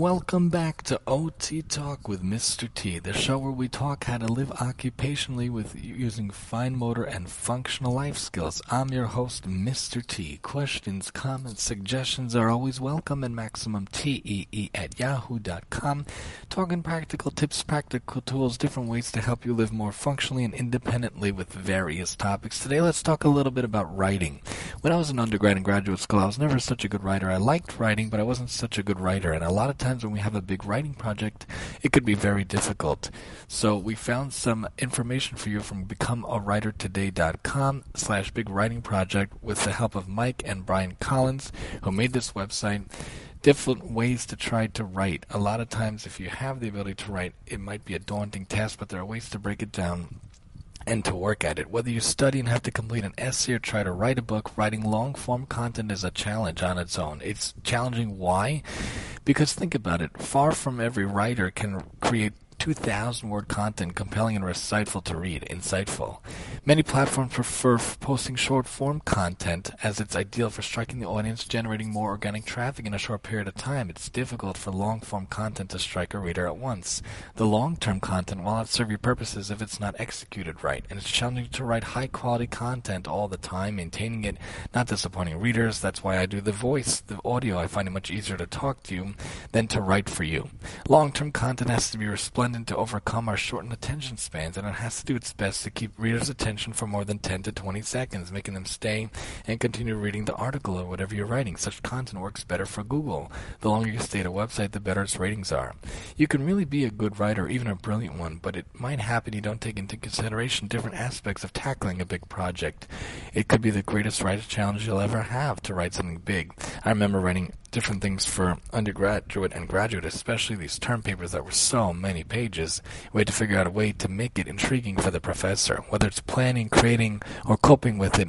welcome back to OT Talk with Mr. T, the show where we talk how to live occupationally with using fine motor and functional life skills. I'm your host, Mr. T. Questions, comments, suggestions are always welcome at MaximumTEE at yahoo.com. Talking practical tips, practical tools, different ways to help you live more functionally and independently with various topics. Today, let's talk a little bit about writing. When I was in undergrad and graduate school, I was never such a good writer. I liked writing, but I wasn't such a good writer, and I lot of times when we have a big writing project, it could be very difficult. So we found some information for you from becomeawritertoday.com slash big writing project with the help of Mike and Bryan Collins, who made this website different ways to try to write. A lot of times, if you have the ability to write, it might be a daunting task, but there are ways to break it down and to work at it. Whether you study and have to complete an essay or try to write a book, writing long form content is a challenge on its own. It's challenging. Why? Because think about it. Far from every writer can create 2,000 word content compelling and insightful to read. Insightful. Many platforms prefer posting short form content as it's ideal for striking the audience, generating more organic traffic in a short period of time. It's difficult for long form content to strike a reader at once. The long term content will not serve your purposes if it's not executed right, and it's challenging to write high quality content all the time, maintaining it, not disappointing readers. That's why I do the voice, the audio. I find it much easier to talk to you than to write for you. Long term content has to be resplendent to overcome our shortened attention spans, and it has to do its best to keep readers' attention for more than 10 to 20 seconds, making them stay and continue reading the article or whatever you're writing. Such content works better for Google. The longer you stay at a website, the better its ratings are. You can really be a good writer, even a brilliant one, but it might happen you don't take into consideration different aspects of tackling a big project. It could be the greatest writer challenge you'll ever have to write something big. I remember writing different things for undergraduate and graduate, especially these term papers that were so many pages. We had to figure out a way to make it intriguing for the professor, whether it's planning, creating, or coping with it.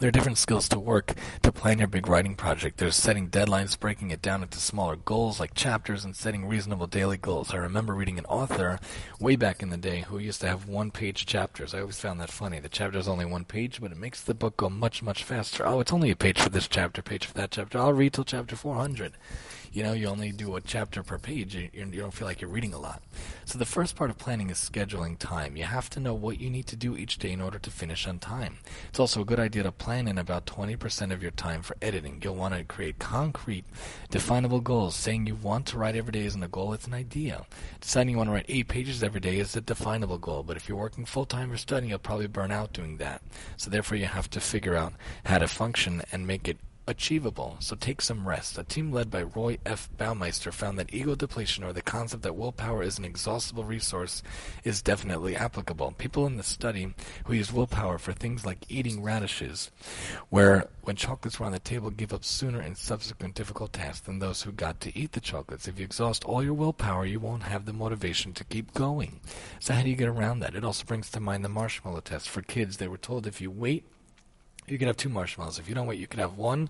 There are different skills to work to plan your big writing project. There's setting deadlines, breaking it down into smaller goals like chapters, and setting reasonable daily goals. I remember reading an author way back in the day who used to have one page chapters. I always found that funny. The chapter is only one page, but it makes the book go much, much faster. Oh, it's only a page for this chapter, page for that chapter. I'll read till chapter 400 you know, you only do a chapter per page. You, you don't feel like you're reading a lot. So the first part of planning is scheduling time. You have to know what you need to do each day in order to finish on time. It's also a good idea to plan in about 20% of your time for editing. You'll want to create concrete, definable goals. Saying you want to write every day isn't a goal, it's an idea. Deciding you want to write eight pages every day is a definable goal, but if you're working full time or studying, you'll probably burn out doing that. So therefore, you have to figure out how to function and make it achievable, so take some rest. A team led by Roy F. Baumeister found that ego depletion, or the concept that willpower is an exhaustible resource, is definitely applicable. People in the study who used willpower for things like eating radishes, where when chocolates were on the table, give up sooner in subsequent difficult tasks than those who got to eat the chocolates. If you exhaust all your willpower, you won't have the motivation to keep going. So how do you get around that? It also brings to mind the marshmallow test. For kids, they were told if you wait you could have two marshmallows. If you don't wait, you could have one.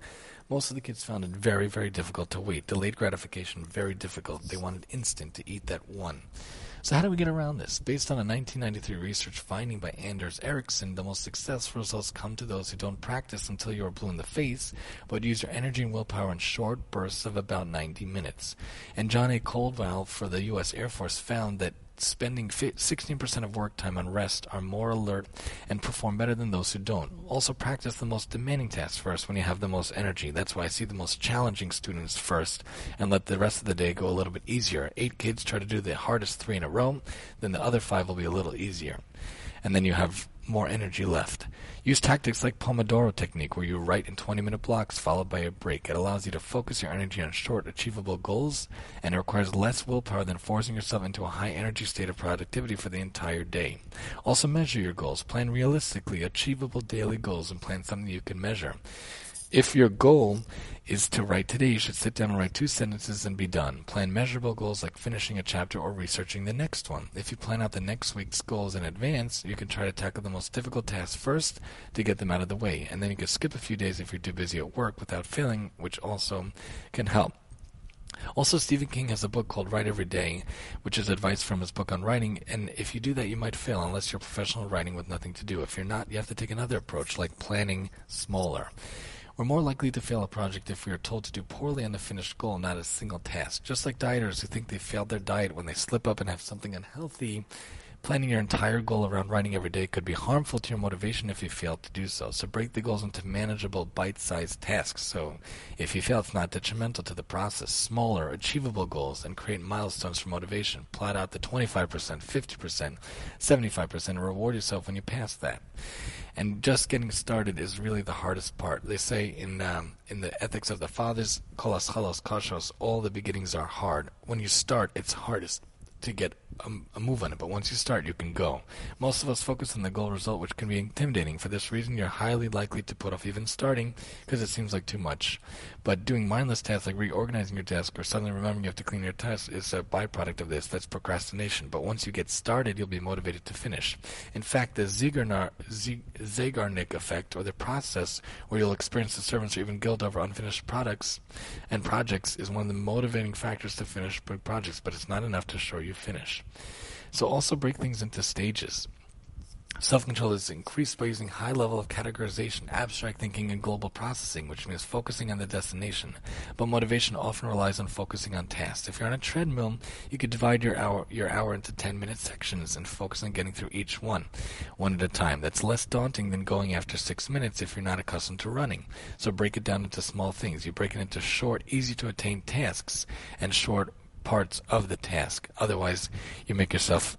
Most of the kids found it very, very difficult to wait. Delayed gratification, very difficult. They wanted instant to eat that one. So how do we get around this? Based on a 1993 research finding by Anders Ericsson, the most successful results come to those who don't practice until you are blue in the face, but use your energy and willpower in short bursts of about 90 minutes. And John A. Caldwell for the U.S. Air Force found that spending 16% of work time on rest are more alert and perform better than those who don't. Also, practice the most demanding tasks first when you have the most energy. That's why I see the most challenging students first and let the rest of the day go a little bit easier. Eight kids try to do the hardest three in a row, then the other five will be a little easier. And then you have more energy left. Use tactics like Pomodoro technique where you write in 20 minute blocks followed by a break. It allows you to focus your energy on short achievable goals and it requires less willpower than forcing yourself into a high energy state of productivity for the entire day. Also measure your goals. Plan realistically achievable daily goals and plan something you can measure. If your goal is to write today, you should sit down and write two sentences and be done. Plan measurable goals like finishing a chapter or researching the next one. If you plan out the next week's goals in advance, you can try to tackle the most difficult tasks first to get them out of the way, and then you can skip a few days if you're too busy at work without failing, which also can help. Also, Stephen King has a book called Write Every Day, which is advice from his book on writing. And if you do that, you might fail unless you're professional writing with nothing to do. If you're not, you have to take another approach, like planning smaller. We're more likely to fail a project if we are told to do poorly on a finished goal, not a single task. Just like dieters who think they failed their diet when they slip up and have something unhealthy, Planning your entire goal around writing every day could be harmful to your motivation if you fail to do so. So break the goals into manageable, bite-sized tasks. So if you fail, it's not detrimental to the process. Smaller, achievable goals and create milestones for motivation. Plot out the 25%, 50%, 75% and reward yourself when you pass that. And just getting started is really the hardest part. They say in um, in the ethics of the fathers, kolas chalos kashos, all the beginnings are hard. When you start, it's hardest to get a, a, move on it, but once you start, you can go. Most of us focus on the goal result, which can be intimidating. For this reason, you're highly likely to put off even starting because it seems like too much. But doing mindless tasks like reorganizing your desk or suddenly remembering you have to clean your desk is a byproduct of this. That's procrastination. But once you get started, you'll be motivated to finish. In fact, the Zeigarnik effect, or the process where you'll experience servants or even guilt over unfinished products and projects, is one of the motivating factors to finish projects. But it's not enough to show you finish. So also break things into stages. Self-control is increased by using high level of categorization, abstract thinking, and global processing, which means focusing on the destination. But motivation often relies on focusing on tasks. If you're on a treadmill, you could divide your hour your hour into 10-minute sections and focus on getting through each one, one at a time. That's less daunting than going after six minutes if you're not accustomed to running. So break it down into small things. You break it into short, easy to attain tasks and short parts of the task. Otherwise, you make yourself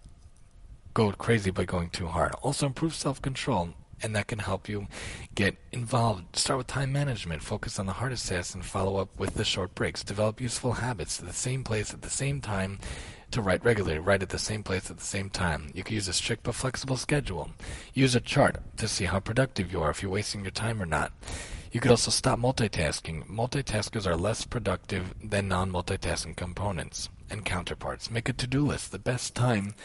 go crazy by going too hard. Also, improve self control, and that can help you get involved. Start with time management, focus on the hardest tasks, and follow up with the short breaks. Develop useful habits to the same place at the same time to write regularly. Write at the same place at the same time. You can use a strict but flexible schedule. Use a chart to see how productive you are, if you're wasting your time or not. You could also stop multitasking. Multitaskers are less productive than non-multitasking components and counterparts. Make a to-do list. The best time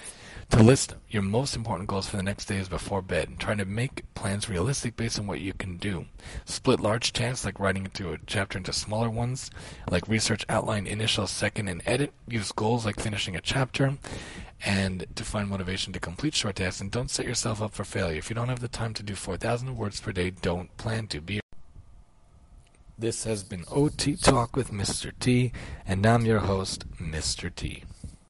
to list your most important goals for the next day is before bed. Try to make plans realistic based on what you can do. Split large tasks like writing into a chapter into smaller ones, like research, outline, initial, second, and edit. Use goals like finishing a chapter and to find motivation to complete short tasks and don't set yourself up for failure. If you don't have the time to do 4,000 words per day, don't plan to. Be this has been OT Talk with Mr. T, and I'm your host, Mr. T.